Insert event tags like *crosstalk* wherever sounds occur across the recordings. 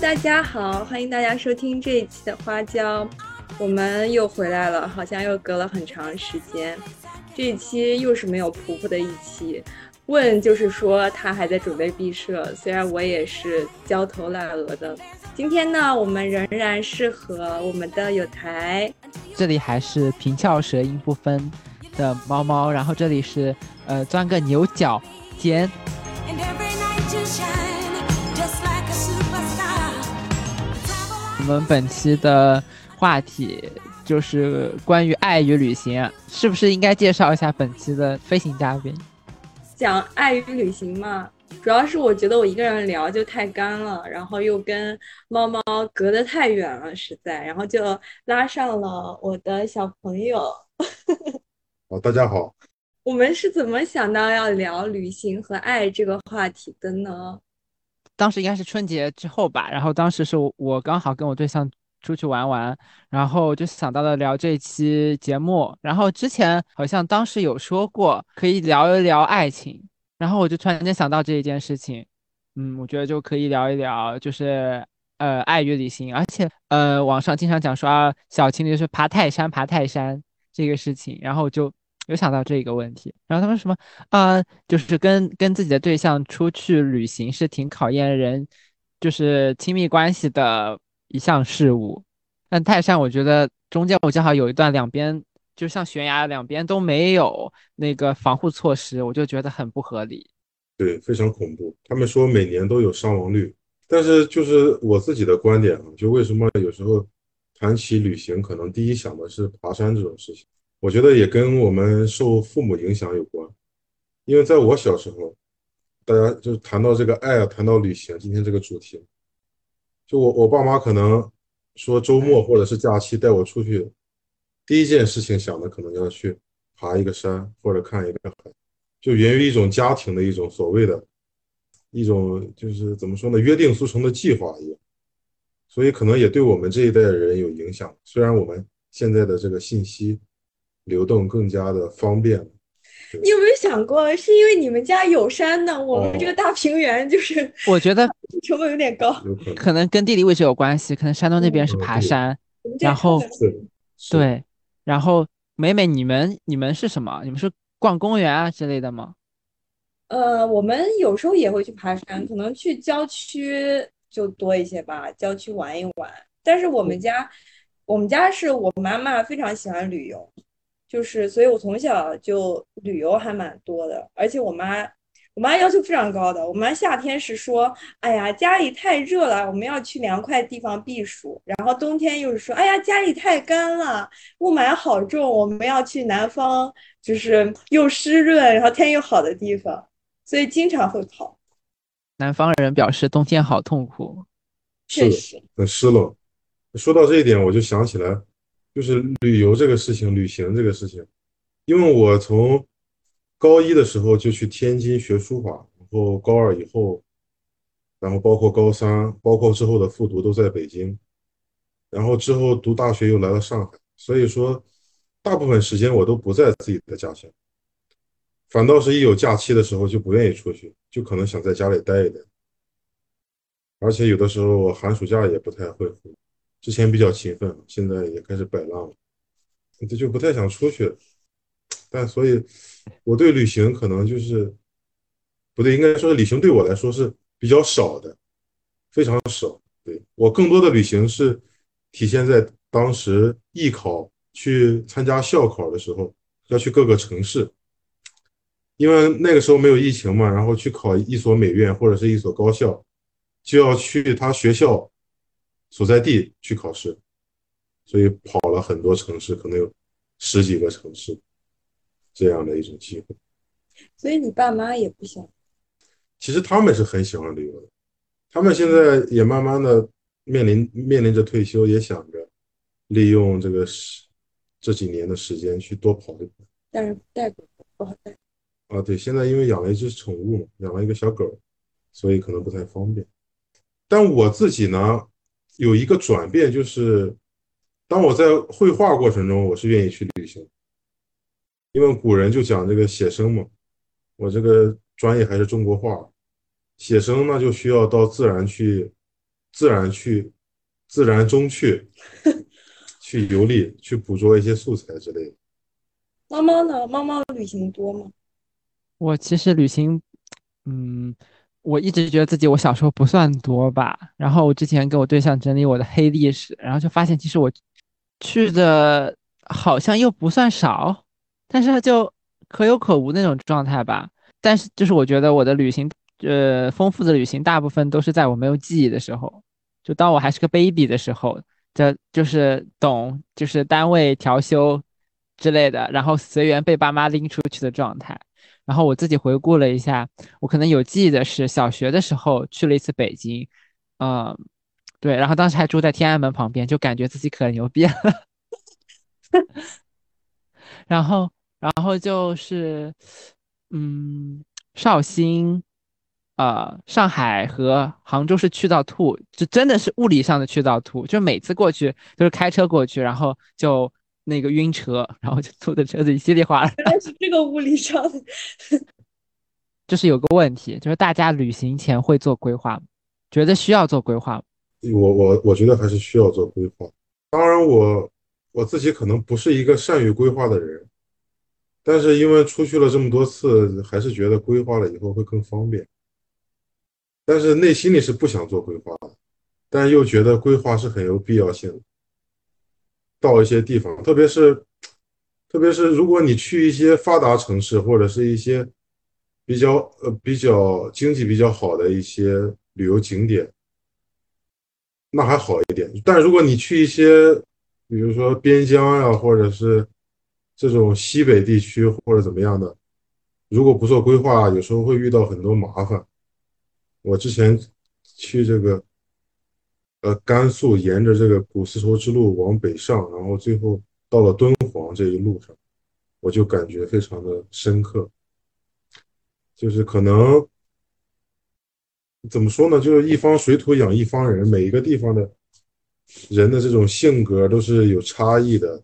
大家好，欢迎大家收听这一期的花椒，我们又回来了，好像又隔了很长时间。这一期又是没有婆婆的一期，问就是说她还在准备毕设，虽然我也是焦头烂额的。今天呢，我们仍然是和我们的有台，这里还是平翘舌音不分的猫猫，然后这里是呃钻个牛角尖。我们本期的话题就是关于爱与旅行，是不是应该介绍一下本期的飞行嘉宾？讲爱与旅行嘛，主要是我觉得我一个人聊就太干了，然后又跟猫猫隔得太远了，实在，然后就拉上了我的小朋友。哦，大家好。*laughs* 我们是怎么想到要聊旅行和爱这个话题的呢？当时应该是春节之后吧，然后当时是我刚好跟我对象出去玩玩，然后就想到了聊这期节目。然后之前好像当时有说过可以聊一聊爱情，然后我就突然间想到这一件事情，嗯，我觉得就可以聊一聊，就是呃爱与旅行，而且呃网上经常讲说啊小情侣是爬泰山爬泰山这个事情，然后就。有想到这个问题，然后他们什么啊，就是跟跟自己的对象出去旅行是挺考验人，就是亲密关系的一项事物。但泰山，我觉得中间我正好有一段两边就像悬崖，两边都没有那个防护措施，我就觉得很不合理。对，非常恐怖。他们说每年都有伤亡率，但是就是我自己的观点啊，就为什么有时候谈起旅行，可能第一想的是爬山这种事情。我觉得也跟我们受父母影响有关，因为在我小时候，大家就谈到这个爱啊，谈到旅行，今天这个主题，就我我爸妈可能说周末或者是假期带我出去，第一件事情想的可能要去爬一个山或者看一个海，就源于一种家庭的一种所谓的，一种就是怎么说呢，约定俗成的计划一样，所以可能也对我们这一代人有影响。虽然我们现在的这个信息。流动更加的方便。你有没有想过，是因为你们家有山呢？我们这个大平原就是，我觉得 *laughs* 成本有点高，可能跟地理位置有关系。可能山东那边是爬山，然后对，然后美美，你们你们是什么？你们是逛公园啊之类的吗？呃，我们有时候也会去爬山，可能去郊区就多一些吧，郊区玩一玩。但是我们家，我们家是我妈妈非常喜欢旅游。就是，所以我从小就旅游还蛮多的，而且我妈，我妈要求非常高的。我妈夏天是说，哎呀，家里太热了，我们要去凉快地方避暑；然后冬天又是说，哎呀，家里太干了，雾霾好重，我们要去南方，就是又湿润，然后天又好的地方，所以经常会跑。南方人表示冬天好痛苦，确实很湿冷。说到这一点，我就想起来。就是旅游这个事情，旅行这个事情，因为我从高一的时候就去天津学书法，然后高二以后，然后包括高三，包括之后的复读都在北京，然后之后读大学又来了上海，所以说大部分时间我都不在自己的家乡，反倒是一有假期的时候就不愿意出去，就可能想在家里待一待，而且有的时候我寒暑假也不太会。之前比较勤奋，现在也开始摆烂了，这就不太想出去。但所以，我对旅行可能就是不对，应该说旅行对我来说是比较少的，非常少。对我更多的旅行是体现在当时艺考去参加校考的时候，要去各个城市，因为那个时候没有疫情嘛，然后去考一所美院或者是一所高校，就要去他学校。所在地去考试，所以跑了很多城市，可能有十几个城市这样的一种机会。所以你爸妈也不想？其实他们是很喜欢旅游的，他们现在也慢慢的面临面临着退休，也想着利用这个时这几年的时间去多跑一跑。但是带狗不好带。啊，对，现在因为养了一只宠物嘛，养了一个小狗，所以可能不太方便。但我自己呢？有一个转变，就是当我在绘画过程中，我是愿意去旅行，因为古人就讲这个写生嘛。我这个专业还是中国画，写生那就需要到自然去自然去，自然中去，*laughs* 去游历，去捕捉一些素材之类的。猫猫呢？猫猫旅行多吗？我其实旅行，嗯，我一直觉得自己我小时候不算多吧。然后我之前跟我对象整理我的黑历史，然后就发现其实我去的好像又不算少，但是就可有可无那种状态吧。但是就是我觉得我的旅行，呃，丰富的旅行大部分都是在我没有记忆的时候，就当我还是个 baby 的时候，这就是懂，就是单位调休之类的，然后随缘被爸妈拎出去的状态。然后我自己回顾了一下，我可能有记忆的是小学的时候去了一次北京，嗯，对，然后当时还住在天安门旁边，就感觉自己可牛逼了。*laughs* 然后，然后就是，嗯，绍兴、呃，上海和杭州是去到吐，就真的是物理上的去到吐，就每次过去都是开车过去，然后就。那个晕车，然后就吐在车子里稀里哗啦。原来是这个物理上的，就是有个问题，就是大家旅行前会做规划吗？觉得需要做规划吗？我我我觉得还是需要做规划。当然，我我自己可能不是一个善于规划的人，但是因为出去了这么多次，还是觉得规划了以后会更方便。但是内心里是不想做规划的，但又觉得规划是很有必要性的。到一些地方，特别是，特别是如果你去一些发达城市或者是一些比较呃比较经济比较好的一些旅游景点，那还好一点。但如果你去一些，比如说边疆呀，或者是这种西北地区或者怎么样的，如果不做规划，有时候会遇到很多麻烦。我之前去这个。呃，甘肃沿着这个古丝绸之路往北上，然后最后到了敦煌这一路上，我就感觉非常的深刻。就是可能怎么说呢？就是一方水土养一方人，每一个地方的人的这种性格都是有差异的。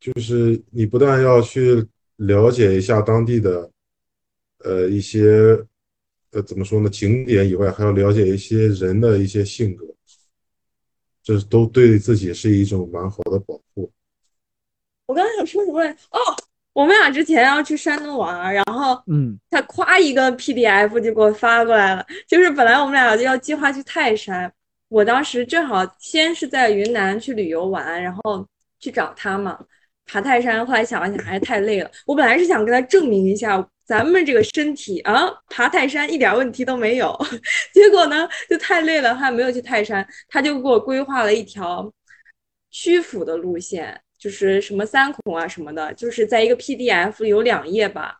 就是你不但要去了解一下当地的呃一些呃怎么说呢景点以外，还要了解一些人的一些性格。这都对自己是一种蛮好的保护。我刚才想说什么来？哦，我们俩之前要去山东玩，然后，嗯，他夸一个 PDF 就给我发过来了。就是本来我们俩就要计划去泰山，我当时正好先是在云南去旅游玩，然后去找他嘛，爬泰山。后来想了想，还是太累了。我本来是想跟他证明一下。咱们这个身体啊，爬泰山一点问题都没有。*laughs* 结果呢，就太累了，他没有去泰山，他就给我规划了一条曲阜的路线，就是什么三孔啊什么的，就是在一个 PDF 有两页吧，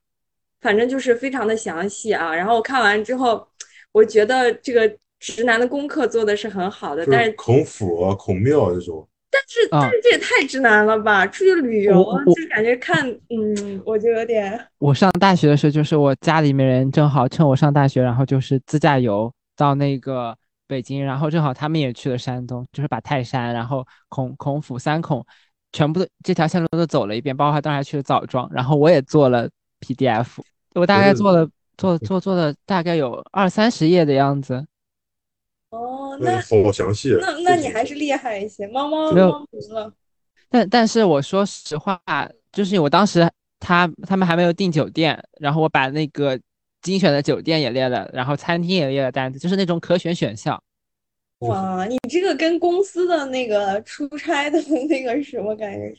反正就是非常的详细啊。然后我看完之后，我觉得这个直男的功课做的是很好的，但是孔府、孔庙这种。但是但是这也太直男了吧！出去旅游就感觉看，嗯，我就有点。我上大学的时候，就是我家里面人正好趁我上大学，然后就是自驾游到那个北京，然后正好他们也去了山东，就是把泰山、然后孔孔府、三孔全部都这条线路都走了一遍，包括他当时还去了枣庄，然后我也做了 PDF，我大概做了做做做了大概有二三十页的样子。哦，那好详细。那那你还是厉害一些，猫猫猫迷了。但但是我说实话，就是我当时他他们还没有订酒店，然后我把那个精选的酒店也列了，然后餐厅也列了单子，就是那种可选选项。哇，你这个跟公司的那个出差的 *laughs* 那个什么感觉？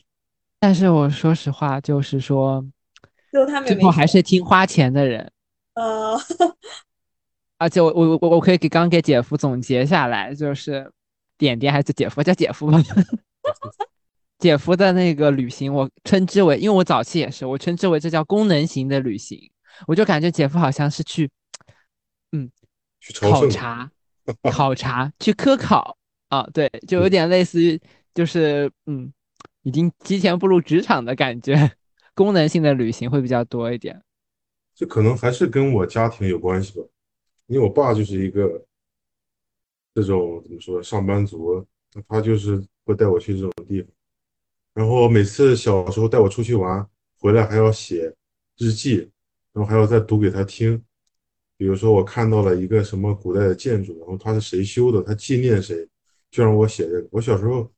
但是我说实话，就是说，最后他们最后还是听花钱的人。啊。*laughs* *laughs* 而且我我我我可以给刚给姐夫总结下来，就是点点还是姐夫叫姐夫吧，*laughs* 姐夫的那个旅行我称之为，因为我早期也是，我称之为这叫功能型的旅行，我就感觉姐夫好像是去，嗯，考察，考察，去科考。啊，对，就有点类似于就是嗯，已经提前步入职场的感觉，功能性的旅行会比较多一点，这可能还是跟我家庭有关系吧。因为我爸就是一个这种怎么说上班族，他就是会带我去这种地方，然后每次小时候带我出去玩，回来还要写日记，然后还要再读给他听，比如说我看到了一个什么古代的建筑，然后它是谁修的，它纪念谁，就让我写这个。我小时候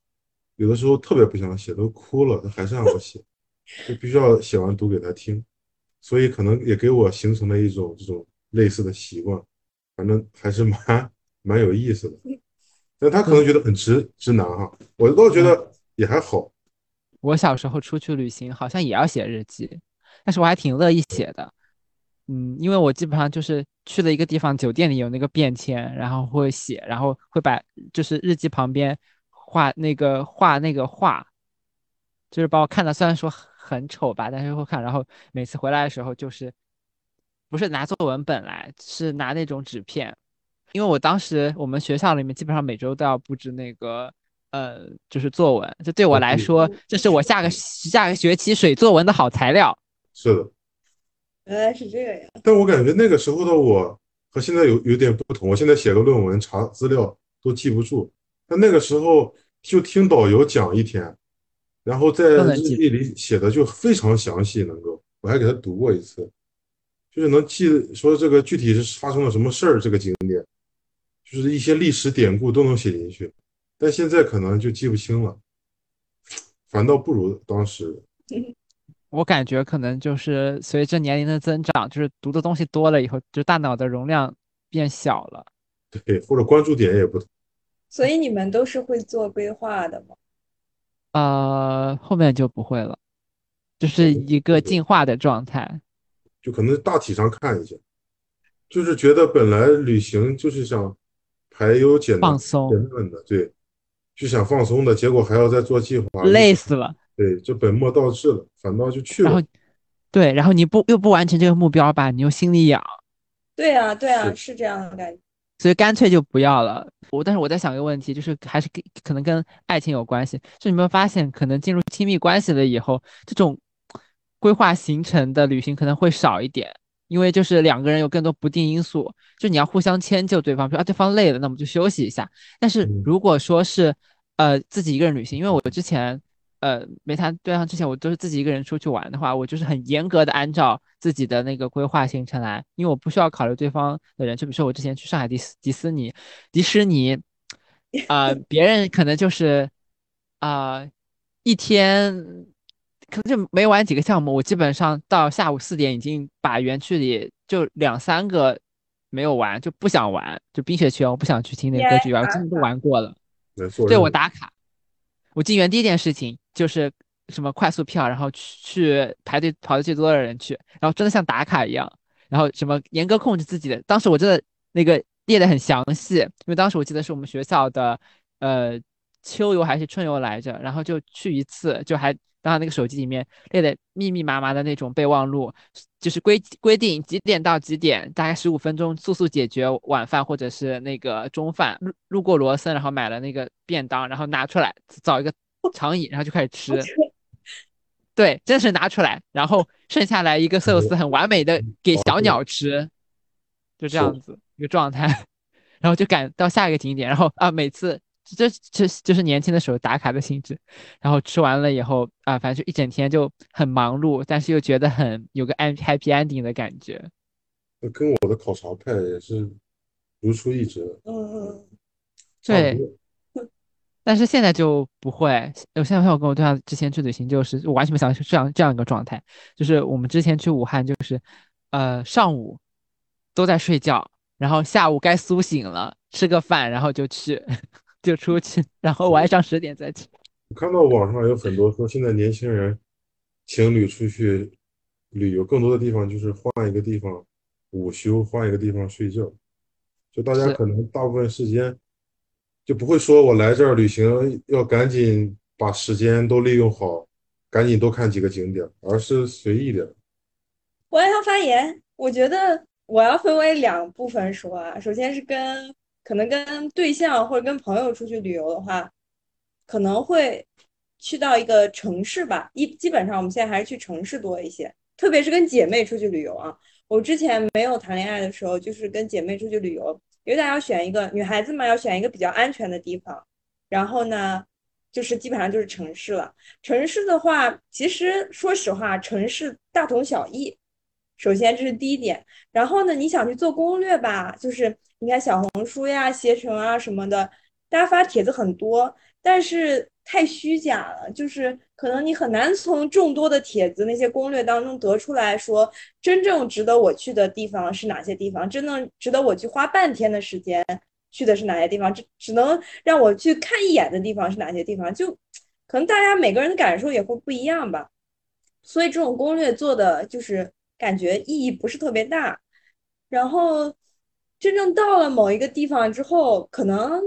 有的时候特别不想写，都哭了，他还是让我写，就必须要写完读给他听。所以可能也给我形成了一种这种类似的习惯，反正还是蛮蛮有意思的。但他可能觉得很直直男哈，我倒觉得也还好。我小时候出去旅行好像也要写日记，但是我还挺乐意写的。嗯，因为我基本上就是去了一个地方，酒店里有那个便签，然后会写，然后会把就是日记旁边画那个画那个画，就是把我看的虽然说很丑吧，但是会看。然后每次回来的时候，就是不是拿作文本来，是拿那种纸片，因为我当时我们学校里面基本上每周都要布置那个呃，就是作文，这对我来说，这是我下个下个学期水作文的好材料。是的。原来是这样，但我感觉那个时候的我和现在有有点不同。我现在写个论文查资料都记不住，但那个时候就听导游讲一天，然后在日记里写的就非常详细，能够我还给他读过一次，就是能记说这个具体是发生了什么事儿，这个景点，就是一些历史典故都能写进去。但现在可能就记不清了，反倒不如当时。*laughs* 我感觉可能就是随着年龄的增长，就是读的东西多了以后，就大脑的容量变小了。对，或者关注点也不同。所以你们都是会做规划的吗？呃，后面就不会了，就是一个进化的状态。就可能大体上看一下，就是觉得本来旅行就是想排忧解放松解闷的，对，就想放松的，结果还要再做计划，累死了。对，就本末倒置了，反倒就去了。然后，对，然后你不又不完成这个目标吧，你又心里痒。对啊，对啊，是这样的感觉。所以干脆就不要了。我但是我在想一个问题，就是还是跟可能跟爱情有关系。就你有没有发现，可能进入亲密关系了以后，这种规划行程的旅行可能会少一点，因为就是两个人有更多不定因素，就你要互相迁就对方，比如啊对方累了，那我们就休息一下。但是如果说是呃自己一个人旅行，因为我之前。呃，没谈对象之前，我都是自己一个人出去玩的话，我就是很严格的按照自己的那个规划行程来，因为我不需要考虑对方的人。就比如说我之前去上海迪斯迪斯尼，迪士尼，*laughs* 啊，别人可能就是啊一天可能就没玩几个项目，我基本上到下午四点已经把园区里就两三个没有玩，就不想玩，就冰雪奇缘我不想去听那个歌剧，我真的都玩过了。*laughs* 对我打卡。我进园第一件事情就是什么快速票，然后去排队跑的最多的人去，然后真的像打卡一样，然后什么严格控制自己的。当时我真的那个列的很详细，因为当时我记得是我们学校的呃秋游还是春游来着，然后就去一次，就还当时那个手机里面列的密密麻麻的那种备忘录，就是规规定几点到几点，大概十五分钟速速解决晚饭或者是那个中饭。路路过罗森，然后买了那个便当，然后拿出来找一个。长椅，然后就开始吃，对，真是拿出来，然后剩下来一个寿司，很完美的给小鸟吃，就这样子一个状态，*laughs* 然后就赶到下一个景点，然后啊，每次这这就是年轻的时候打卡的性质，然后吃完了以后啊，反正就一整天就很忙碌，但是又觉得很有个 happy ending 的感觉。跟我的考察派也是如出一辙，嗯，对。但是现在就不会，我现在朋友跟我对象之前去旅行，就是我完全没想到是这样这样一个状态，就是我们之前去武汉，就是呃上午都在睡觉，然后下午该苏醒了，吃个饭，然后就去就出去，然后晚上十点再去。我看到网上有很多说，现在年轻人情侣出去旅游，更多的地方就是换一个地方午休，换一个地方睡觉，就大家可能大部分时间。就不会说我来这儿旅行要赶紧把时间都利用好，赶紧多看几个景点，而是随意点。我要发言，我觉得我要分为两部分说啊。首先是跟可能跟对象或者跟朋友出去旅游的话，可能会去到一个城市吧。一基本上我们现在还是去城市多一些，特别是跟姐妹出去旅游啊。我之前没有谈恋爱的时候，就是跟姐妹出去旅游。因为大家要选一个女孩子嘛，要选一个比较安全的地方，然后呢，就是基本上就是城市了。城市的话，其实说实话，城市大同小异，首先这是第一点。然后呢，你想去做攻略吧，就是你看小红书呀、携程啊什么的，大家发帖子很多，但是太虚假了，就是可能你很难从众多的帖子那些攻略当中得出来说，真正值得我去的地方是哪些地方，真正值得我去花半天的时间。去的是哪些地方？只只能让我去看一眼的地方是哪些地方？就可能大家每个人的感受也会不一样吧。所以这种攻略做的就是感觉意义不是特别大。然后真正到了某一个地方之后，可能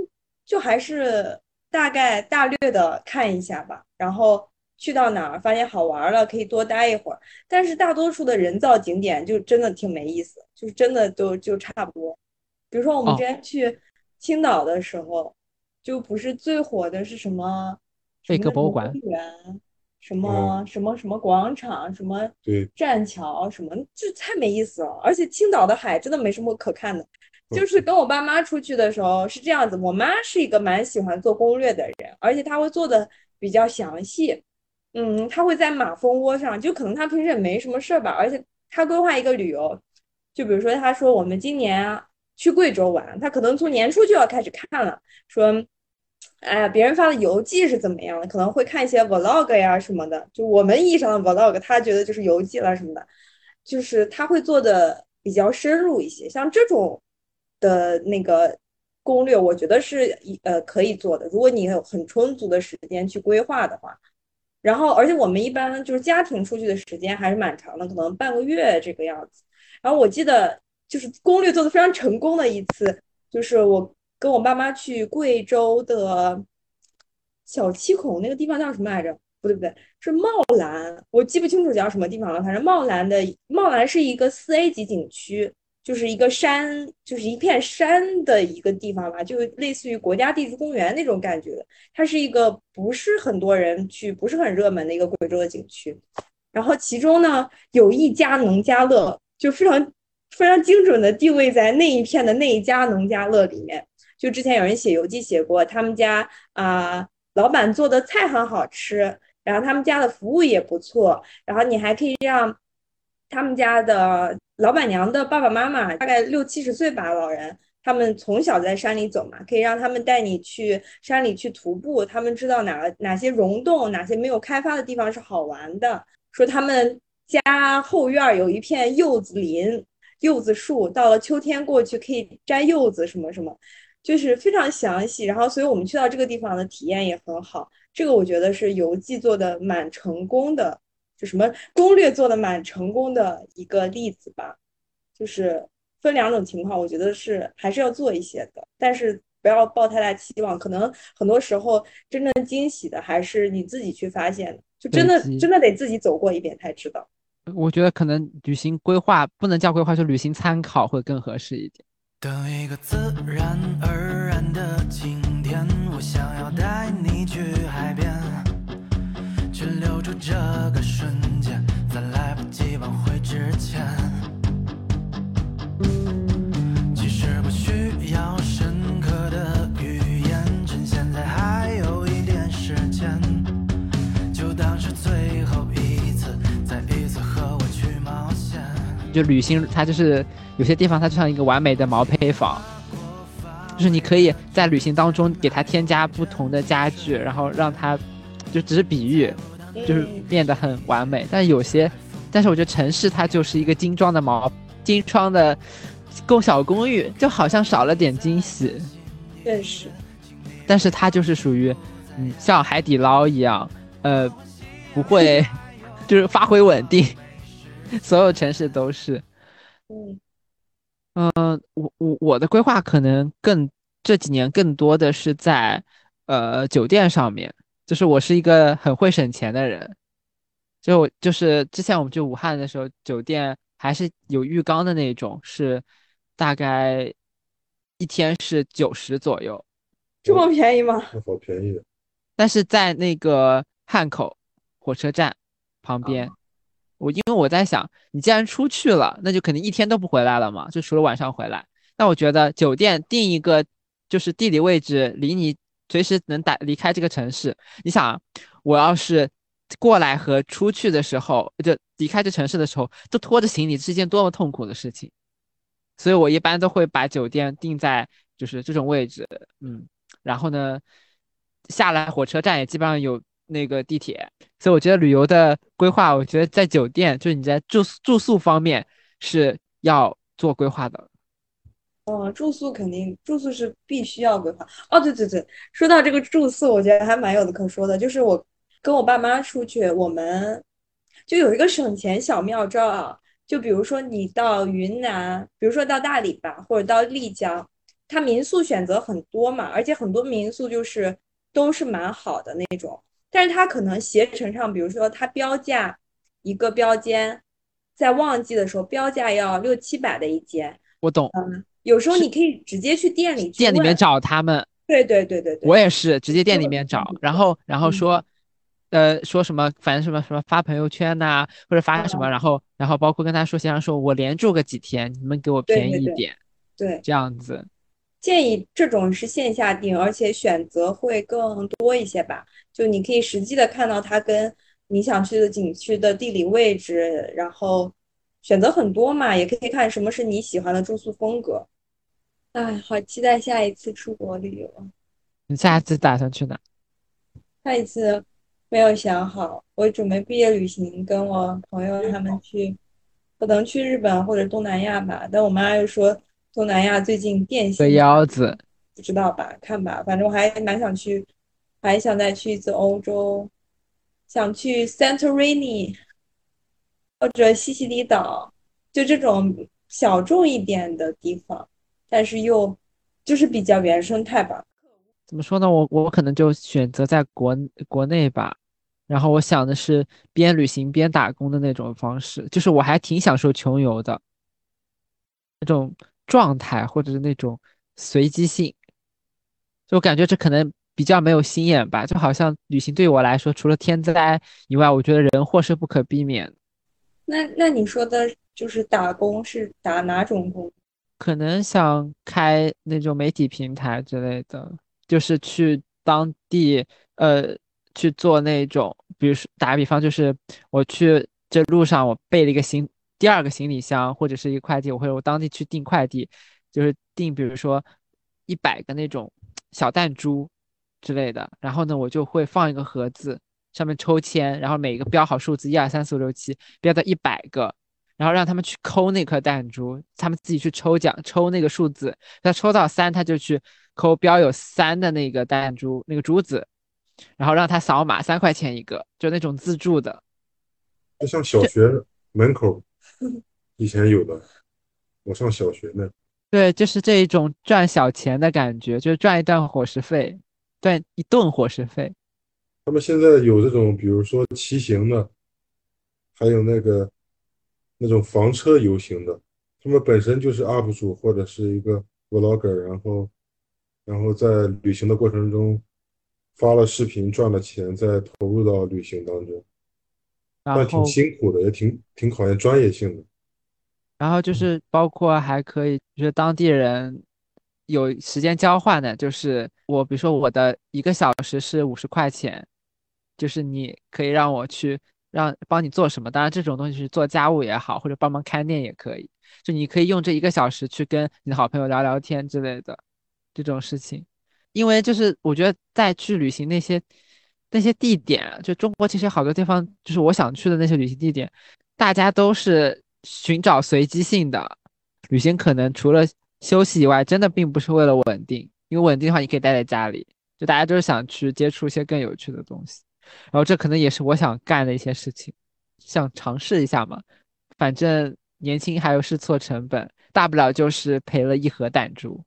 就还是大概大略的看一下吧。然后去到哪儿发现好玩了，可以多待一会儿。但是大多数的人造景点就真的挺没意思，就是真的都就差不多。比如说我们之前去。青岛的时候，就不是最火的是什么？贝壳博物馆、什么什么什么广场、什么栈桥，什么就太没意思了。而且青岛的海真的没什么可看的。就是跟我爸妈出去的时候是这样子，我妈是一个蛮喜欢做攻略的人，而且她会做的比较详细。嗯，她会在马蜂窝上，就可能她平时也没什么事儿吧，而且她规划一个旅游，就比如说她说我们今年。去贵州玩，她可能从年初就要开始看了，说，哎，别人发的游记是怎么样的，可能会看一些 vlog 呀什么的，就我们意义上的 vlog，他觉得就是游记了什么的，就是他会做的比较深入一些，像这种的那个攻略，我觉得是呃可以做的，如果你有很充足的时间去规划的话，然后而且我们一般就是家庭出去的时间还是蛮长的，可能半个月这个样子，然后我记得。就是攻略做的非常成功的一次，就是我跟我爸妈去贵州的小七孔那个地方叫什么来着？不对不对，是茂兰，我记不清楚叫什么地方了。反正茂兰的茂兰是一个四 A 级景区，就是一个山，就是一片山的一个地方吧，就类似于国家地质公园那种感觉。它是一个不是很多人去，不是很热门的一个贵州的景区。然后其中呢，有一家农家乐，就非常。非常精准的定位在那一片的那一家农家乐里面。就之前有人写游记写过，他们家啊，老板做的菜很好吃，然后他们家的服务也不错，然后你还可以让他们家的老板娘的爸爸妈妈，大概六七十岁吧，老人，他们从小在山里走嘛，可以让他们带你去山里去徒步，他们知道哪哪些溶洞，哪些没有开发的地方是好玩的。说他们家后院有一片柚子林。柚子树到了秋天过去可以摘柚子什么什么，就是非常详细。然后，所以我们去到这个地方的体验也很好。这个我觉得是游记做的蛮成功的，就什么攻略做的蛮成功的一个例子吧。就是分两种情况，我觉得是还是要做一些的，但是不要抱太大期望。可能很多时候真正惊喜的还是你自己去发现的，就真的真的得自己走过一遍才知道。我觉得可能旅行规划不能叫规划，就旅行参考会更合适一点。等一个自然而然的晴天，我想要带你去海边，去留住这个瞬间，在来不及挽回之前。其实不需要深刻的语言，趁现在还有一点时间，就当是最后一次。再一次和我去冒险就旅行，它就是有些地方，它就像一个完美的毛坯房，就是你可以在旅行当中给它添加不同的家具，然后让它就只是比喻，就是变得很完美。但有些，但是我觉得城市它就是一个精装的毛精装的共小公寓，就好像少了点惊喜。确实，但是它就是属于，嗯，像海底捞一样，呃，不会，*laughs* 就是发挥稳定。所有城市都是，嗯，嗯，我我我的规划可能更这几年更多的是在呃酒店上面，就是我是一个很会省钱的人，就就是之前我们去武汉的时候，酒店还是有浴缸的那种，是大概一天是九十左右，这么便宜吗？好便宜，但是在那个汉口火车站旁边。我因为我在想，你既然出去了，那就肯定一天都不回来了嘛，就除了晚上回来。那我觉得酒店定一个，就是地理位置离你随时能打离开这个城市。你想，我要是过来和出去的时候，就离开这城市的时候，都拖着行李，是一件多么痛苦的事情。所以我一般都会把酒店定在就是这种位置，嗯，然后呢，下来火车站也基本上有那个地铁。所以我觉得旅游的规划，我觉得在酒店，就是你在住住宿方面是要做规划的。嗯，住宿肯定住宿是必须要规划。哦，对对对，说到这个住宿，我觉得还蛮有的可说的。就是我跟我爸妈出去，我们就有一个省钱小妙招啊。就比如说你到云南，比如说到大理吧，或者到丽江，它民宿选择很多嘛，而且很多民宿就是都是蛮好的那种。但是它可能携程上，比如说它标价一个标间，在旺季的时候标价要六七百的一间。我懂。嗯。有时候你可以直接去店里，店里面找他们。对对对对对，我也是直接店里面找，然后然后说，呃，说什么，反正什么什么发朋友圈呐，或者发什么，然后然后包括跟他说，先生说我连住个几天，你们给我便宜一点，对，这样子。建议这种是线下订，而且选择会更多一些吧。就你可以实际的看到它跟你想去的景区的地理位置，然后选择很多嘛，也可以看什么是你喜欢的住宿风格。哎，好期待下一次出国旅游啊！你下一次打算去哪？下一次没有想好，我准备毕业旅行，跟我朋友他们去，可能去日本或者东南亚吧。但我妈又说东南亚最近电信的，腰子，不知道吧？看吧，反正我还蛮想去，还想再去一次欧洲，想去 Santorini 或者西西里岛，就这种小众一点的地方。但是又就是比较原生态吧？怎么说呢？我我可能就选择在国国内吧。然后我想的是边旅行边打工的那种方式，就是我还挺享受穷游的那种状态，或者是那种随机性。就我感觉这可能比较没有心眼吧。就好像旅行对我来说，除了天灾以外，我觉得人祸是不可避免。那那你说的就是打工是打哪种工？可能想开那种媒体平台之类的，就是去当地，呃，去做那种，比如说打个比方，就是我去这路上，我背了一个行第二个行李箱或者是一个快递，我会我当地去订快递，就是订，比如说一百个那种小弹珠之类的，然后呢，我就会放一个盒子，上面抽签，然后每一个标好数字，一二三四五六七，标到一百个。然后让他们去抠那颗弹珠，他们自己去抽奖，抽那个数字。他抽到三，他就去抠标有三的那个弹珠，那个珠子，然后让他扫码，三块钱一个，就那种自助的，就像小学门口 *laughs* 以前有的。我上小学呢。对，就是这一种赚小钱的感觉，就是赚一段伙食费，赚一顿伙食费。他们现在有这种，比如说骑行的，还有那个。那种房车游行的，他们本身就是 UP 主或者是一个 Vlogger，然后，然后在旅行的过程中发了视频赚了钱，再投入到旅行当中，那挺辛苦的，也挺挺考验专业性的。然后就是包括还可以，就是当地人有时间交换的，就是我比如说我的一个小时是五十块钱，就是你可以让我去。让帮你做什么？当然，这种东西是做家务也好，或者帮忙看店也可以。就你可以用这一个小时去跟你的好朋友聊聊天之类的这种事情。因为就是我觉得再去旅行那些那些地点，就中国其实好多地方，就是我想去的那些旅行地点，大家都是寻找随机性的旅行。可能除了休息以外，真的并不是为了稳定。因为稳定的话，你可以待在家里。就大家都是想去接触一些更有趣的东西。然后这可能也是我想干的一些事情，想尝试一下嘛。反正年轻还有试错成本，大不了就是赔了一盒弹珠。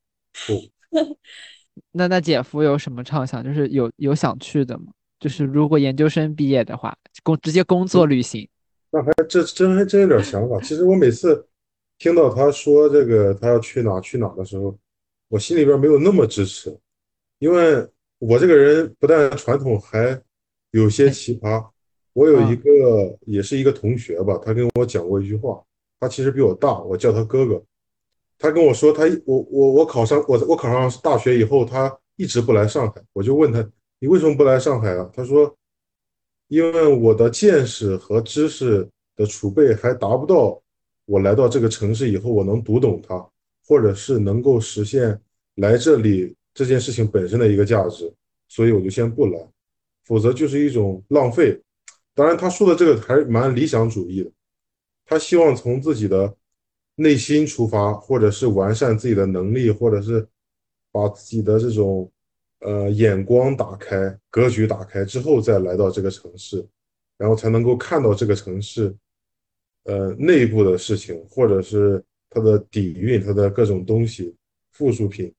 那那姐夫有什么畅想？就是有有想去的吗？就是如果研究生毕业的话，工直接工作旅行。那还这真还真有点想法。其实我每次听到他说这个他要去哪去哪的时候，我心里边没有那么支持，因为我这个人不但传统还。有些奇葩，我有一个也是一个同学吧，他跟我讲过一句话，他其实比我大，我叫他哥哥。他跟我说，他我我我考上我我考上大学以后，他一直不来上海。我就问他，你为什么不来上海啊？他说，因为我的见识和知识的储备还达不到我来到这个城市以后我能读懂它，或者是能够实现来这里这件事情本身的一个价值，所以我就先不来，否则就是一种浪费。当然，他说的这个还蛮理想主义的，他希望从自己的内心出发，或者是完善自己的能力，或者是把自己的这种。呃，眼光打开，格局打开之后，再来到这个城市，然后才能够看到这个城市，呃，内部的事情，或者是它的底蕴，它的各种东西，附属品，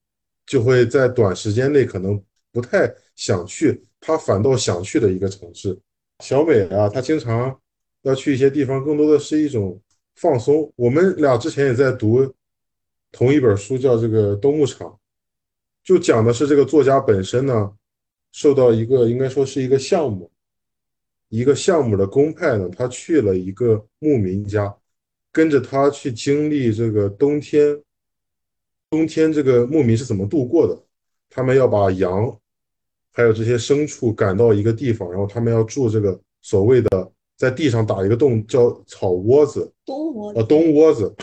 就会在短时间内可能不太想去，他反倒想去的一个城市。小美啊，她经常要去一些地方，更多的是一种放松。我们俩之前也在读同一本书，叫这个《冬牧场》。就讲的是这个作家本身呢，受到一个应该说是一个项目，一个项目的公派呢，他去了一个牧民家，跟着他去经历这个冬天。冬天这个牧民是怎么度过的？他们要把羊，还有这些牲畜赶到一个地方，然后他们要住这个所谓的在地上打一个洞，叫草窝子，冬窝呃冬窝子，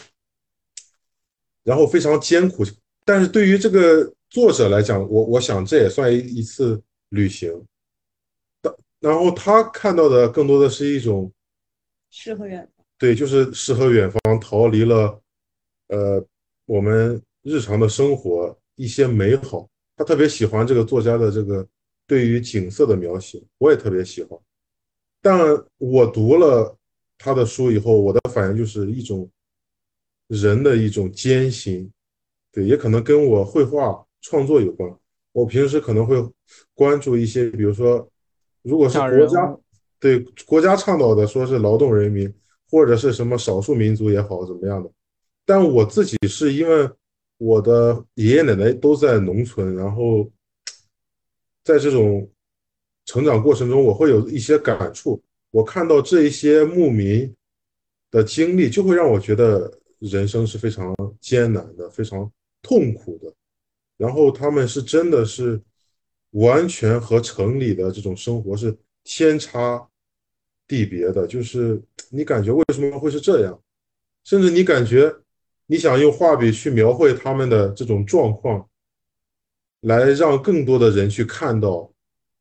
然后非常艰苦，但是对于这个。作者来讲，我我想这也算一一次旅行，然后他看到的更多的是一种诗和远方，对，就是诗和远方，逃离了呃我们日常的生活一些美好。他特别喜欢这个作家的这个对于景色的描写，我也特别喜欢。但我读了他的书以后，我的反应就是一种人的一种艰辛，对，也可能跟我绘画。创作有关，我平时可能会关注一些，比如说，如果是国家对国家倡导的，说是劳动人民或者是什么少数民族也好怎么样的，但我自己是因为我的爷爷奶奶都在农村，然后在这种成长过程中，我会有一些感触。我看到这一些牧民的经历，就会让我觉得人生是非常艰难的，非常痛苦的。然后他们是真的是完全和城里的这种生活是天差地别的，就是你感觉为什么会是这样，甚至你感觉你想用画笔去描绘他们的这种状况，来让更多的人去看到，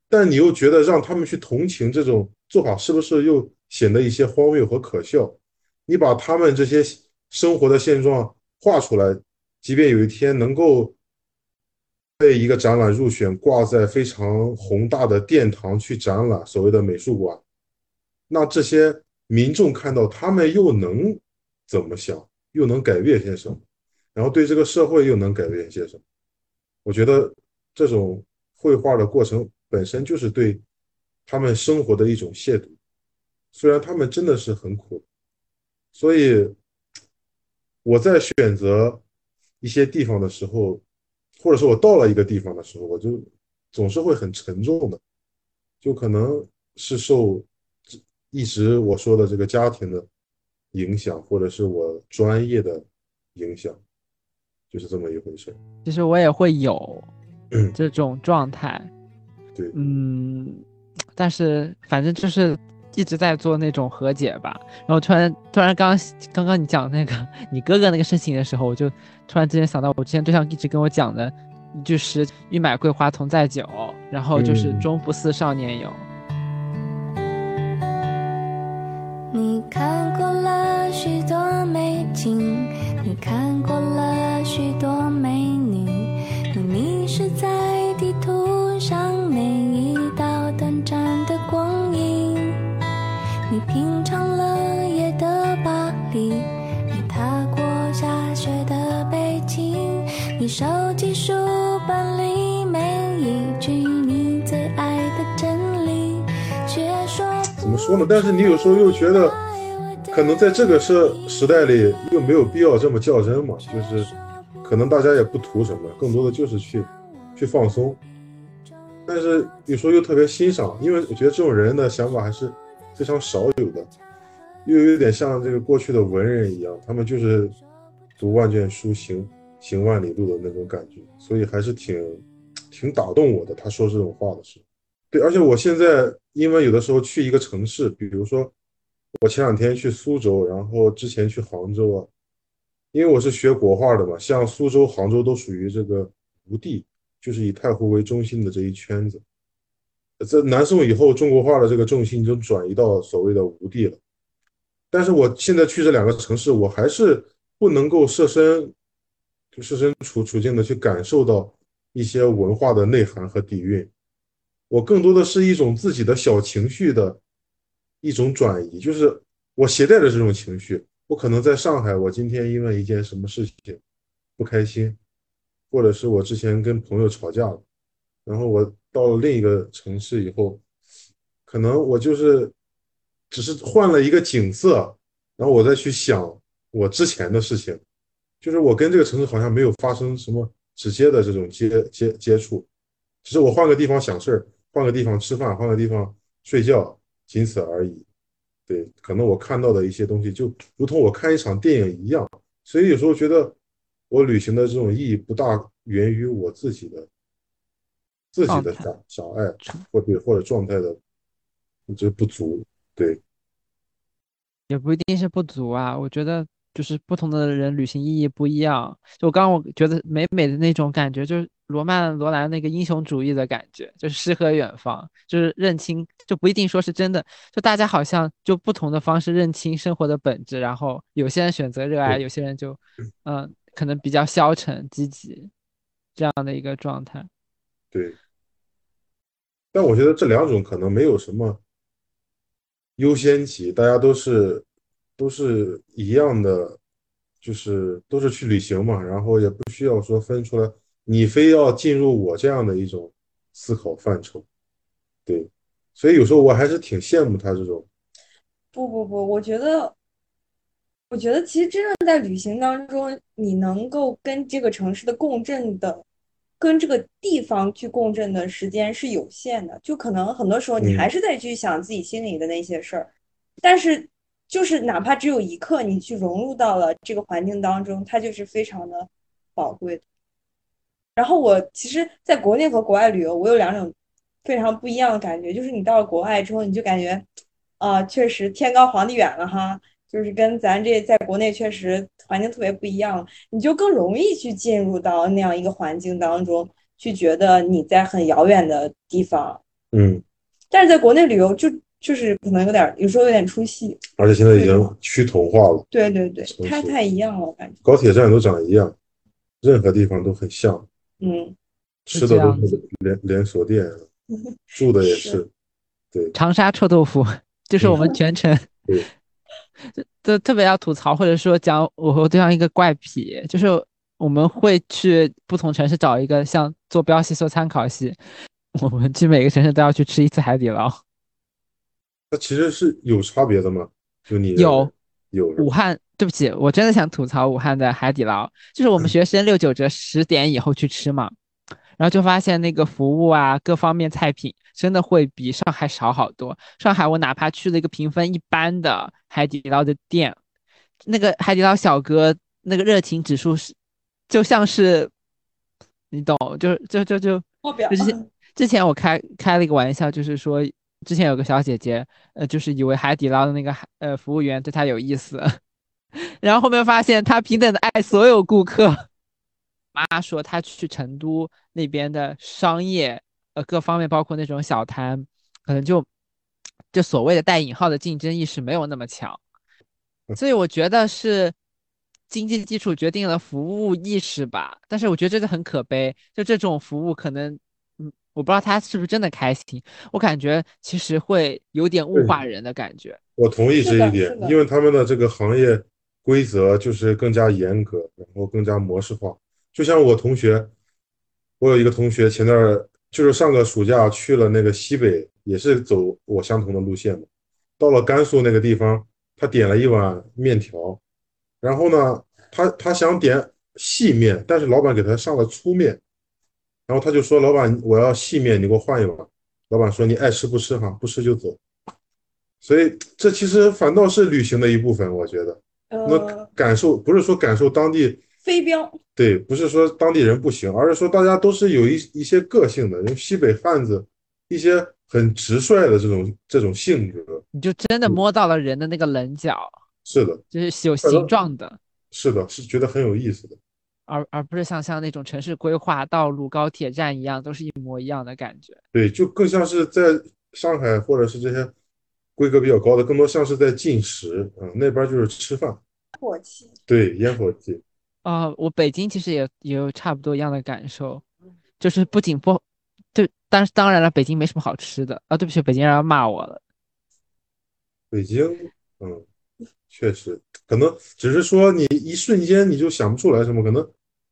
但你又觉得让他们去同情这种做法是不是又显得一些荒谬和可笑？你把他们这些生活的现状画出来，即便有一天能够。被一个展览入选，挂在非常宏大的殿堂去展览，所谓的美术馆。那这些民众看到，他们又能怎么想？又能改变些什么？然后对这个社会又能改变些什么？我觉得这种绘画的过程本身就是对他们生活的一种亵渎。虽然他们真的是很苦，所以我在选择一些地方的时候。或者说我到了一个地方的时候，我就总是会很沉重的，就可能是受一直我说的这个家庭的影响，或者是我专业的影响，就是这么一回事。其实我也会有这种状态，对，嗯，但是反正就是。一直在做那种和解吧，然后突然突然刚刚刚你讲那个你哥哥那个事情的时候，我就突然之间想到我之前对象一直跟我讲的，就是欲买桂花同载酒，然后就是终不似少年游。你说呢？但是你有时候又觉得，可能在这个时时代里又没有必要这么较真嘛，就是可能大家也不图什么，更多的就是去去放松。但是有时候又特别欣赏，因为我觉得这种人的想法还是。非常少有的，又有点像这个过去的文人一样，他们就是读万卷书，行行万里路的那种感觉，所以还是挺挺打动我的。他说这种话的时候，对，而且我现在因为有的时候去一个城市，比如说我前两天去苏州，然后之前去杭州啊，因为我是学国画的嘛，像苏州、杭州都属于这个吴地，就是以太湖为中心的这一圈子。在南宋以后，中国画的这个重心就转移到所谓的吴地了。但是我现在去这两个城市，我还是不能够设身就设身处处境的去感受到一些文化的内涵和底蕴。我更多的是一种自己的小情绪的一种转移，就是我携带着这种情绪。我可能在上海，我今天因为一件什么事情不开心，或者是我之前跟朋友吵架了，然后我到了另一个城市以后，可能我就是只是换了一个景色，然后我再去想我之前的事情，就是我跟这个城市好像没有发生什么直接的这种接接接触，只是我换个地方想事儿，换个地方吃饭，换个地方睡觉，仅此而已。对，可能我看到的一些东西，就如同我看一场电影一样，所以有时候觉得我旅行的这种意义不大源于我自己的自己的状态想想爱，或者或者状态的这不足。对，也不一定是不足啊，我觉得就是不同的人旅行意义不一样。就刚刚我觉得美美的那种感觉，就是罗曼罗兰那个英雄主义的感觉，就是诗和远方，就是认清，就不一定说是真的，就大家好像就不同的方式认清生活的本质，然后有些人选择热爱，有些人就嗯、可能比较消沉积极这样的一个状态。对，但我觉得这两种可能没有什么优先级，大家都是都是一样的，就是都是去旅行嘛，然后也不需要说分出来，你非要进入我这样的一种思考范畴。对，所以有时候我还是挺羡慕他这种，不不不，我觉得，我觉得其实真正在旅行当中，你能够跟这个城市的共振的，跟这个地方去共振的时间是有限的，就可能很多时候你嗯。还是在去想自己心里的那些事儿，但是就是哪怕只有一刻，你去融入到了这个环境当中，它就是非常的宝贵的。然后我其实在国内和国外旅游，我有两种非常不一样的感觉，就是你到了国外之后，你就感觉。啊，确实天高皇帝远了哈，就是跟咱这在国内确实环境特别不一样，你就更容易去进入到那样一个环境当中，去觉得你在很遥远的地方，嗯，但是在国内旅游就就是可能有点有时候有点出戏，而且现在已经趋同化了，对对对，太太一样了，我感觉，高铁站都长一样，任何地方都很像，嗯，吃的都是连连锁店，住的也是是，对，长沙臭豆腐就是我们嗯全程 *laughs* 对。就就特别要吐槽，或者说讲我和对象一个怪癖，就是我们会去不同城市找一个像坐标系、做参考系，我们去每个城市都要去吃一次海底捞。它其实是有差别的吗？就你有有武汉，对不起，我真的想吐槽武汉的海底捞，就是我们学生六九折十点以后去吃嘛，然后就发现那个服务啊，各方面菜品真的会比上海少好多。上海我哪怕去了一个评分一般的海底捞的店，那个海底捞小哥那个热情指数是，就像是，你懂，就是就就就报表就是之前我开开了一个玩笑，就是说之前有个小姐姐，呃，就是以为海底捞的那个海呃服务员对她有意思，*laughs* 然后后面发现她平等的爱所有顾客。妈说她去成都那边的商业，呃，各方面包括那种小摊，可能就就所谓的带引号的竞争意识没有那么强，所以我觉得是经济基础决定了服务意识吧。但是我觉得这个很可悲，就这种服务可能，嗯，我不知道他是不是真的开心，我感觉其实会有点物化人的感觉。我同意这一点因为他们的这个行业规则就是更加严格，然后更加模式化。就像我同学，我有一个同学前段儿就是上个暑假去了那个西北，也是走我相同的路线嘛。到了甘肃那个地方，他点了一碗面条，然后呢，他他想点细面，但是老板给他上了粗面，然后他就说：“老板，我要细面，你给我换一碗。”老板说：“你爱吃不吃哈，不吃就走。”所以这其实反倒是旅行的一部分，我觉得。那呃，感受不是说感受当地，飞镖，对，不是说当地人不行，而是说大家都是有一一些个性的。因为西北汉子一些很直率的这种这种性格。你就真的摸到了人的那个棱角，是的，就是有形状的，是的，是觉得很有意思的。而而不是像像那种城市规划、道路、高铁站一样，都是一模一样的感觉。对，就更像是在上海或者是这些规格比较高的，更多像是在进食嗯、那边就是吃饭。火气。对，烟火气。啊、我北京其实也也有差不多一样的感受，就是不仅不，对，但是当然了，北京没什么好吃的啊。对不起，北京人要骂我了。北京，嗯，确实，可能只是说你一瞬间你就想不出来什么，可能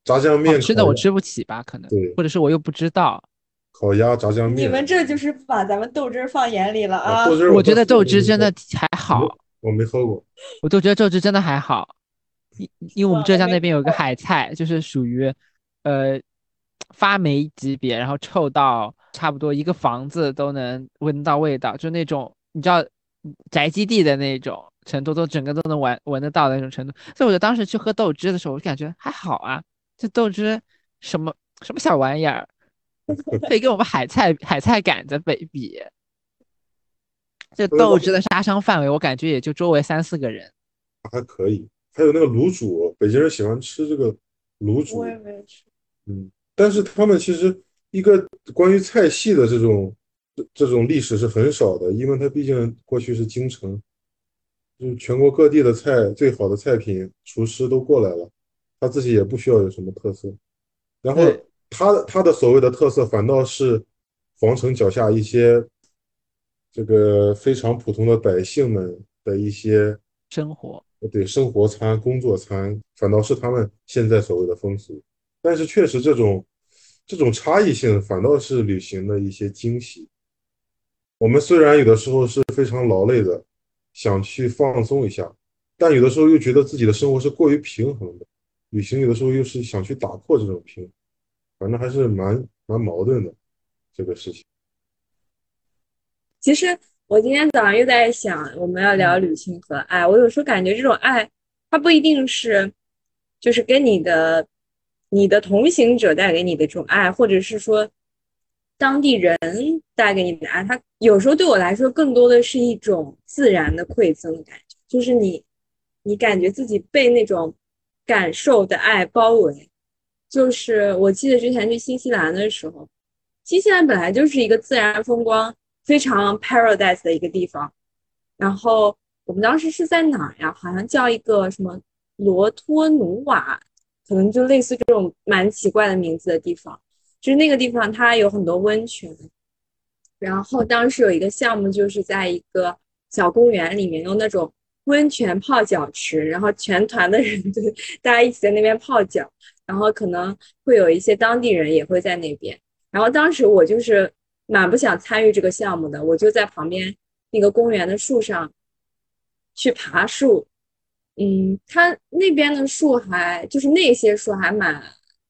炸酱面、好吃的我吃不起吧，可能对，或者是我又不知道。烤鸭、炸酱面。你们这就是不把咱们豆汁儿放眼里了啊！豆汁儿我觉得豆汁真的还好，我没喝过。我都觉得豆汁真的还好，因因为我们浙江那边有个海菜，就是属于呃发霉级别，然后臭到差不多一个房子都能闻到味道，就那种你知道宅基地的那种程度，都整个都能闻闻得到的那种程度。所以我就当时去喝豆汁的时候，我就感觉还好啊，这豆汁什么什么小玩意儿，可以跟我们海菜海菜杆子比比。这呃豆汁的杀伤范围，我感觉也就周围三四个人。还可以，还有那个卤煮，北京人喜欢吃这个卤煮我，也没吃。嗯，但是他们其实一个关于菜系的这种这这种历史是很少的，因为它毕竟过去是京城，就是全国各地的菜最好的菜品，厨师都过来了，他自己也不需要有什么特色，然后对他他的所谓的特色反倒是皇城脚下一些这个非常普通的百姓们的一些。生活，对生活餐、工作餐，反倒是他们现在所谓的风俗。但是确实，这种这种差异性反倒是旅行的一些惊喜。我们虽然有的时候是非常劳累的，想去放松一下，但有的时候又觉得自己的生活是过于平衡的。旅行有的时候又是想去打破这种平衡，反正还是蛮蛮矛盾的这个事情。其实我今天早上又在想，我们要聊旅行和爱。我有时候感觉这种爱，它不一定是，就是跟你的你的同行者带给你的这种爱，或者是说当地人带给你的爱，它有时候对我来说更多的是一种自然的馈赠的感觉，就是你你感觉自己被那种感受的爱包围。就是我记得之前去新西兰的时候，新西兰本来就是一个自然风光非常 paradise 的一个地方。然后我们当时是在哪儿呀？好像叫一个什么罗托努瓦，可能就类似这种蛮奇怪的名字的地方。就是那个地方它有很多温泉，然后当时有一个项目就是在一个小公园里面用那种温泉泡脚池，然后全团的人 *laughs* 就大家一起在那边泡脚。然后可能会有一些当地人也会在那边。然后当时我就是蛮不想参与这个项目的，我就在旁边那个公园的树上去爬树。嗯，它那边的树还就是那些树还蛮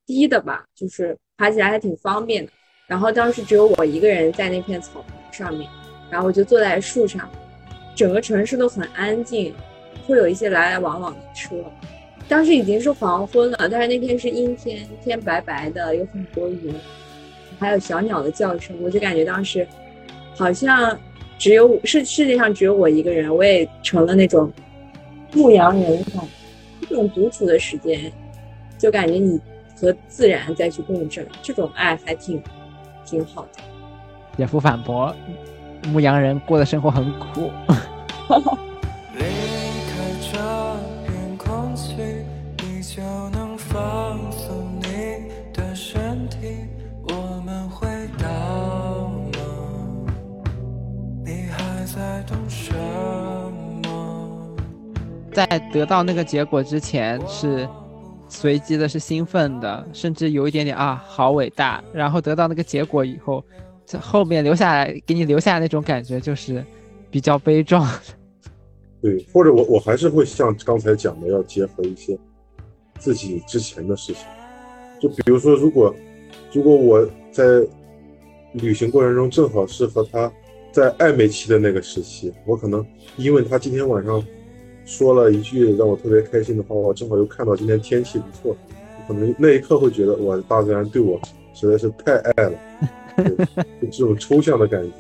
低的吧，就是爬起来还挺方便的。然后当时只有我一个人在那片草坪上面，然后我就坐在树上，整个城市都很安静，会有一些来来往往的车。当时已经是黄昏了，但是那天是阴天，天白白的，有很多云，还有小鸟的叫声，我就感觉当时好像只有世世界上只有我一个人，我也成了那种牧羊人感，这种独处的时间，就感觉你和自然再去共振，这种爱还挺挺好的。姐夫反驳，牧羊人过的生活很苦。离开这片空气，你就能放松你的身体。我们回到吗？你还在等什么？在得到那个结果之前是随机的，是兴奋的，甚至有一点点啊，好伟大。然后得到那个结果以后，这后面留下来给你留下那种感觉就是比较悲壮。对，或者我我还是会像刚才讲的，要结合一些自己之前的事情，就比如说，如果如果我在旅行过程中正好是和他在暧昧期的那个时期，我可能因为他今天晚上说了一句让我特别开心的话，我正好又看到今天天气不错，可能那一刻会觉得哇，大自然对我实在是太爱了，就这种抽象的感觉，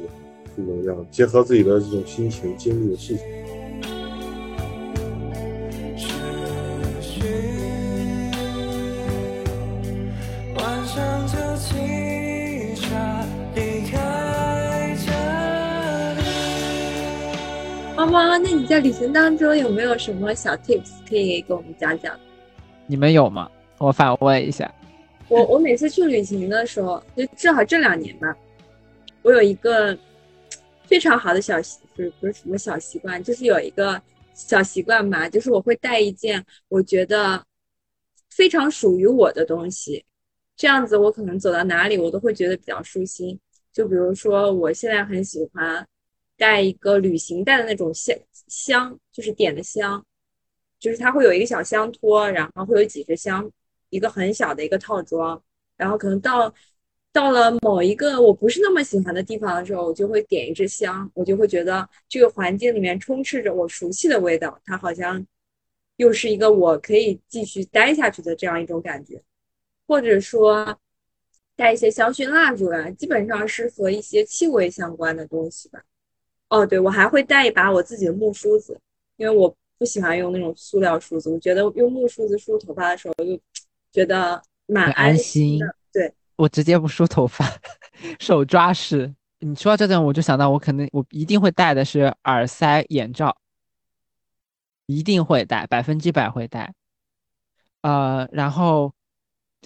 这种这样结合自己的这种心情经历的事情。里。猫猫，那你在旅行当中有没有什么小 tips 可以给我们讲讲？你们有吗？我反问一下。我我每次去旅行的时候，就正好这两年吧，我有一个非常好的小习，不是不是什么小习惯，就是有一个小习惯吧，就是我会带一件我觉得非常属于我的东西，这样子我可能走到哪里我都会觉得比较舒心。就比如说，我现在很喜欢带一个旅行带的那种香香，就是点的香，就是它会有一个小香托，然后会有几支香。一个很小的一个套装，然后可能到到了某一个我不是那么喜欢的地方的时候，我就会点一支香，我就会觉得这个环境里面充斥着我熟悉的味道，它好像又是一个我可以继续待下去的这样一种感觉，或者说带一些香薰蜡烛啊，基本上是和一些气味相关的东西吧。哦，对，我还会带一把我自己的木梳子，因为我不喜欢用那种塑料梳子，我觉得用木梳子梳头发的时候就。觉得蛮很安心的，对我直接不梳头发，*laughs* 手抓式。你说到这点，我就想到我肯定我一定会戴的是耳塞、眼罩，一定会戴，百分之百会戴。呃，然后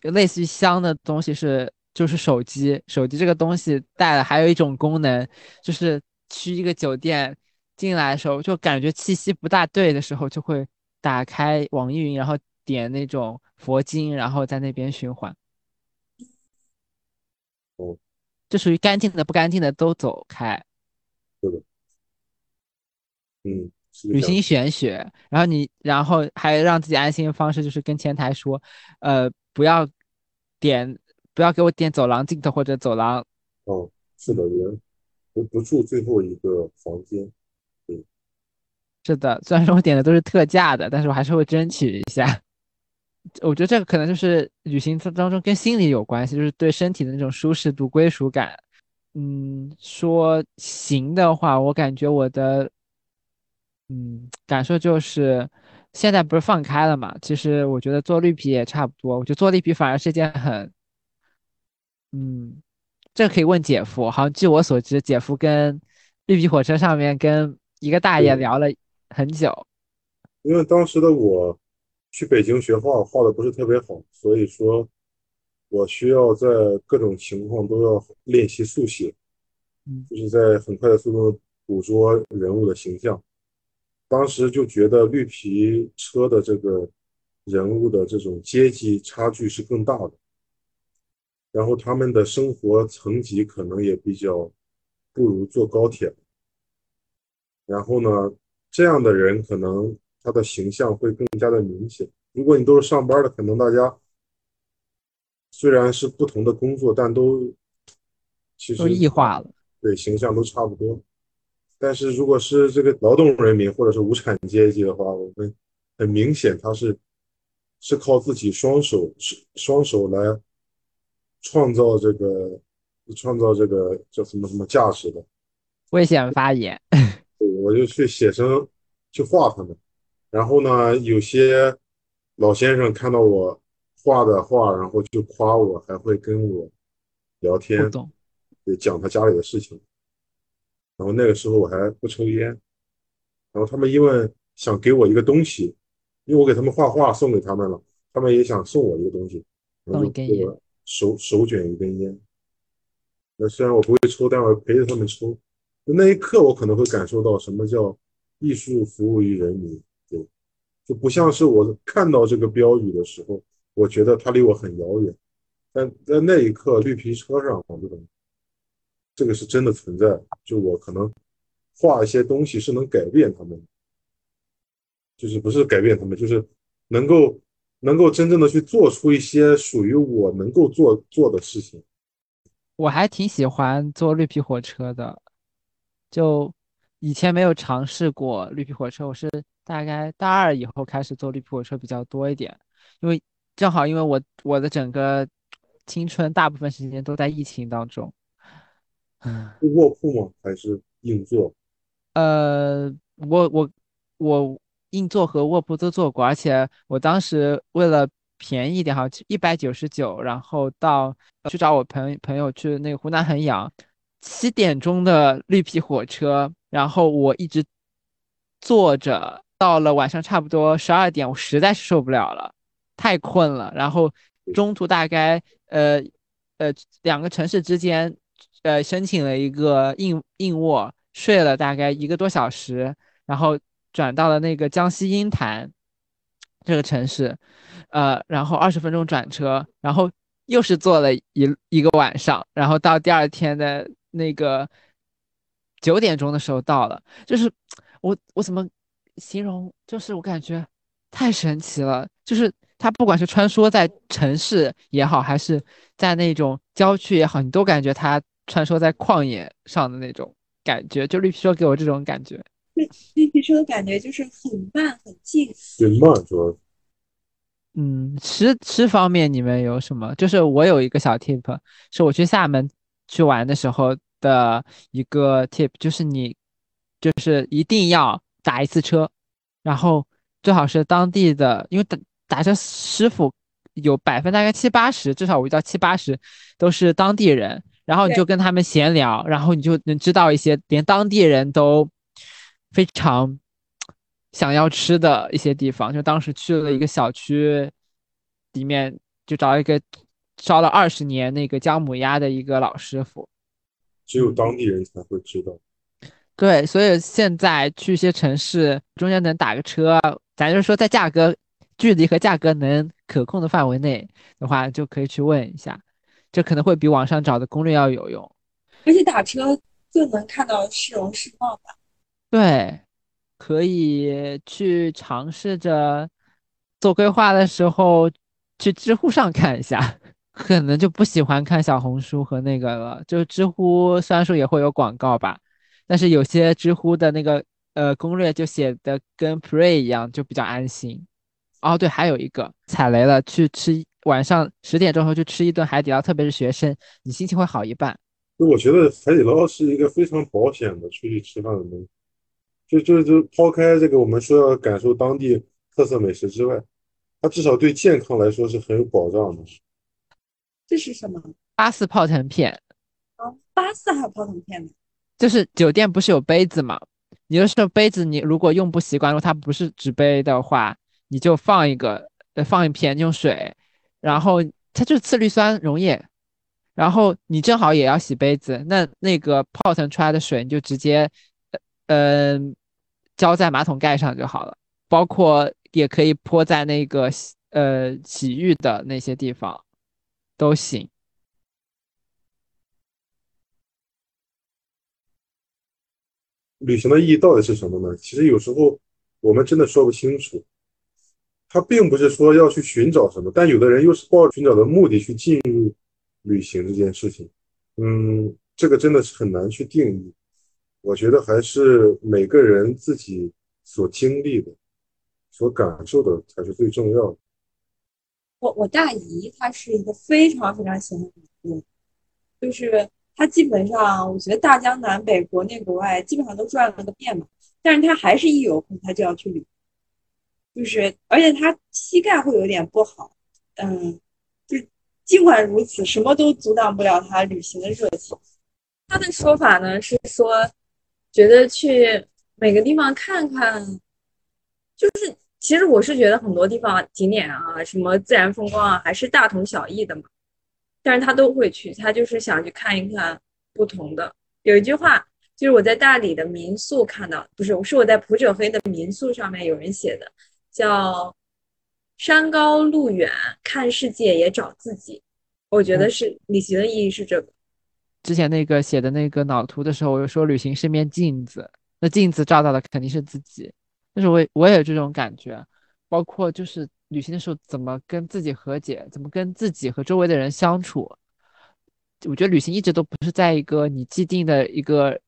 类似于香的东西是就是手机，手机这个东西带了还有一种功能，就是去一个酒店进来的时候，就感觉气息不大对的时候，就会打开网易云，然后点那种。佛经，然后在那边循环。哦，这属于干净的、不干净的都走开。是的。嗯，旅行玄学，然后你，然后还让自己安心的方式就是跟前台说，呃，不要点，不要给我点走廊尽头或者走廊。哦，是的，人不不住最后一个房间。对，是的，虽然说我点的都是特价的，但是我还是会争取一下。我觉得这个可能就是旅行当中跟心理有关系，就是对身体的那种舒适度、归属感。嗯，说行的话，我感觉我的，嗯，感受就是现在不是放开了嘛？其实我觉得做绿皮也差不多。我觉得做绿皮反而是件很，嗯，这个可以问姐夫。好像据我所知，姐夫跟绿皮火车上面跟一个大爷聊了很久。因为当时的我。去北京学画画的不是特别好，所以说，我需要在各种情况都要练习速写，就是在很快的速度捕捉人物的形象。当时就觉得绿皮车的这个人物的这种阶级差距是更大的，然后他们的生活层级可能也比较不如坐高铁。然后呢，这样的人可能。他的形象会更加的明显。如果你都是上班的，可能大家虽然是不同的工作，但都其实都异化了，对形象都差不多。但是如果是这个劳动人民或者是无产阶级的话，我们很明显他是是靠自己双手双手来创造这个创造这个叫什么什么价值的。危险发言。*laughs* 对，我就去写生去画他们。然后呢，有些老先生看到我画的画，然后就夸我，还会跟我聊天，对，讲他家里的事情。然后那个时候我还不抽烟，然后他们因为想给我一个东西，因为我给他们画画送给他们了，他们也想送我一个东西，然后就给我手手卷一根烟。那虽然我不会抽，但我陪着他们抽。那一刻，我可能会感受到什么叫艺术服务于人民。就不像是我看到这个标语的时候，我觉得它离我很遥远，但在那一刻，绿皮车上，我觉得这个是真的存在。就我可能画一些东西是能改变他们，就是不是改变他们，就是能够能够真正的去做出一些属于我能够做做的事情。我还挺喜欢坐绿皮火车的，就以前没有尝试过绿皮火车，我是。大概大二以后开始坐绿皮火车比较多一点，因为正好因为我我的整个青春大部分时间都在疫情当中，是卧铺吗？还是硬座？呃，我我我硬座和卧铺都坐过，而且我当时为了便宜一点，好像一百九十九，然后到去找我朋朋友去那个湖南衡阳，七点钟的绿皮火车，然后我一直坐着，到了晚上差不多十二点，我实在是受不了了，太困了，然后中途大概呃呃两个城市之间，呃申请了一个硬硬卧，睡了大概一个多小时，然后转到了那个江西鹰潭这个城市，呃，然后二十分钟转车，然后又是坐了一一个晚上，然后到第二天的那个九点钟的时候到了，就是我我怎么形容？就是我感觉太神奇了，就是它不管是穿梭在城市也好，还是在那种郊区也好，你都感觉它穿梭在旷野上的那种感觉，就绿皮车给我这种感觉。绿绿皮车的感觉就是很慢很静，很，慢主要是嗯，吃吃方面你们有什么？就是我有一个小 tip，是我去厦门去玩的时候的一个 tip，就是你就是一定要打一次车，然后最好是当地的，因为打打车师傅有百分大概七八十，至少我遇到七八十都是当地人，然后你就跟他们闲聊，然后你就能知道一些连当地人都非常想要吃的一些地方。就当时去了一个小区，里面就找一个烧了二十年那个姜母鸭的一个老师傅。只有当地人才会知道。对，所以现在去一些城市，中间能打个车，咱就是说在价格、距离和价格能可控的范围内的话，就可以去问一下，这可能会比网上找的攻略要有用。而且打车就能看到市容市貌吧。对，可以去尝试着做规划的时候去知乎上看一下，*laughs* 可能就不喜欢看小红书和那个了。就知乎虽然说也会有广告吧，但是有些知乎的那个呃攻略就写的跟 Pray 一样，就比较安心。哦，对，还有一个踩雷了，去吃晚上十点钟后去吃一顿海底捞，特别是学生，你心情会好一半。就我觉得海底捞是一个非常保险的出去吃饭的东西，就就就抛开这个我们说要感受当地特色美食之外，它至少对健康来说是很有保障的。这是什么？八四泡腾片。哦，巴斯还有泡腾片呢。就是酒店不是有杯子嘛？你就是杯子，你如果用不习惯，如果它不是纸杯的话，你就放一个，呃，放一片用水，然后它就是次氯酸溶液，然后你正好也要洗杯子，那那个泡腾出来的水你就直接，呃，嗯浇在马桶盖上就好了，包括也可以泼在那个呃洗浴的那些地方都行。旅行的意义到底是什么呢？其实有时候我们真的说不清楚。他并不是说要去寻找什么，但有的人又是抱着寻找的目的去进入旅行这件事情。嗯，这个真的是很难去定义。我觉得还是每个人自己所经历的、所感受的才是最重要的。我我大姨她是一个非常非常喜欢旅游，就是她基本上我觉得大江南北、国内国外基本上都转了个遍嘛，但是她还是一有空她就要去旅，就是而且她膝盖会有点不好，嗯，就尽管如此，什么都阻挡不了她旅行的热情。她的说法呢是说，觉得去每个地方看看，就是其实我是觉得很多地方景点啊，什么自然风光啊，还是大同小异的嘛。但是他都会去，他就是想去看一看不同的。有一句话，就是我在大理的民宿看到，不是，是我在普者黑的民宿上面有人写的，叫“山高路远，看世界也找自己”。我觉得是旅行的意义是这个。之前那个写的那个脑图的时候，我就说旅行是面镜子，那镜子照到的肯定是自己。但是我我也有这种感觉，包括就是旅行的时候怎么跟自己和解，怎么跟自己和周围的人相处。我觉得旅行一直都不是在一个你既定的一个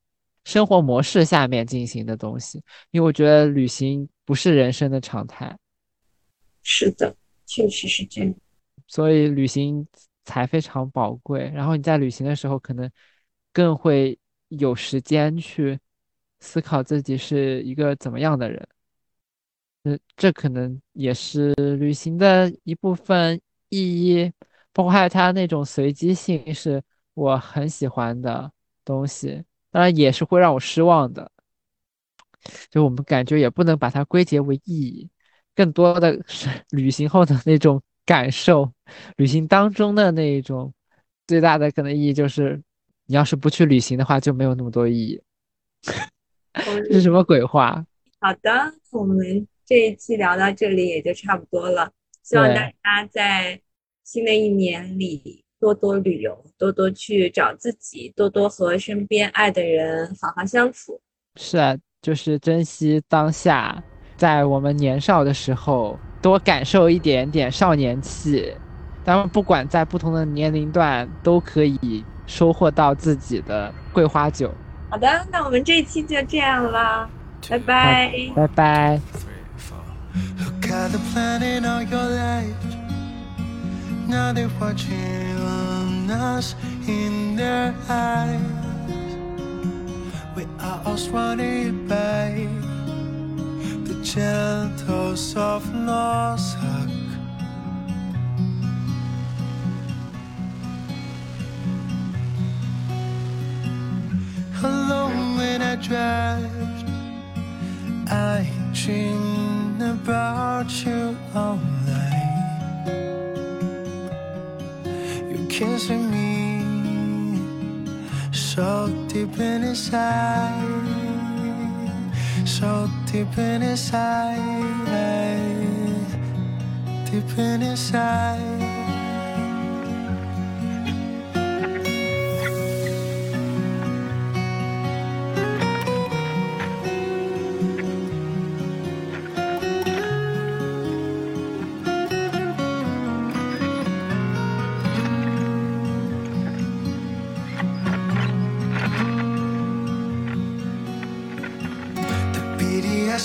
生活模式下面进行的东西，因为我觉得旅行不是人生的常态，是的，确实是这样。所以旅行才非常宝贵。然后你在旅行的时候，可能更会有时间去思考自己是一个怎么样的人。嗯，这可能也是旅行的一部分意义，包括还有它那种随机性，是我很喜欢的东西。当然，也是会让我失望的。就我们感觉也不能把它归结为意义，更多的是旅行后的那种感受，旅行当中的那一种最大的可能意义就是，你要是不去旅行的话，就没有那么多意义。这是什么鬼话？*laughs* 好的，我们这一期聊到这里也就差不多了。希望大家在新的一年里多多旅游，多多去找自己，多多和身边爱的人好好相处。是啊，就是珍惜当下，在我们年少的时候多感受一点点少年气。当然，不管在不同的年龄段，都可以收获到自己的桂花酒。好的，那我们这一期就这样啦，拜拜。拜拜。Look at the planet all your life. Now they're watching on us in their eyes. We are all surrounded by the gentle, soft lost hug. Alone when I drive I dream about you all night. You kissing me so deep inside, so deep in inside, deep in inside.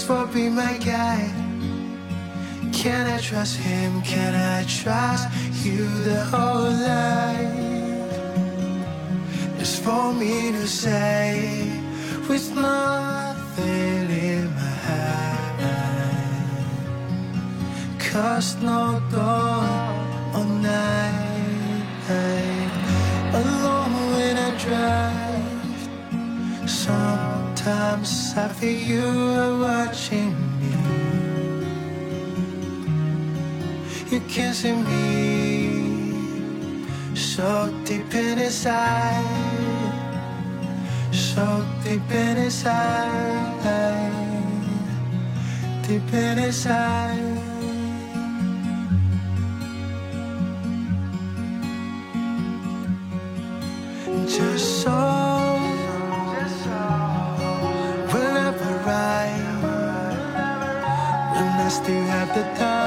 BDS will be my guide. Can I trust him? Can I trust you the whole life? It's for me to say with nothing in my hand. Cause no dawn or night. Alone when I drive. Sometimes I feel you are watching me. You're kissing me so deep in inside, so deep in inside, deep in inside. The time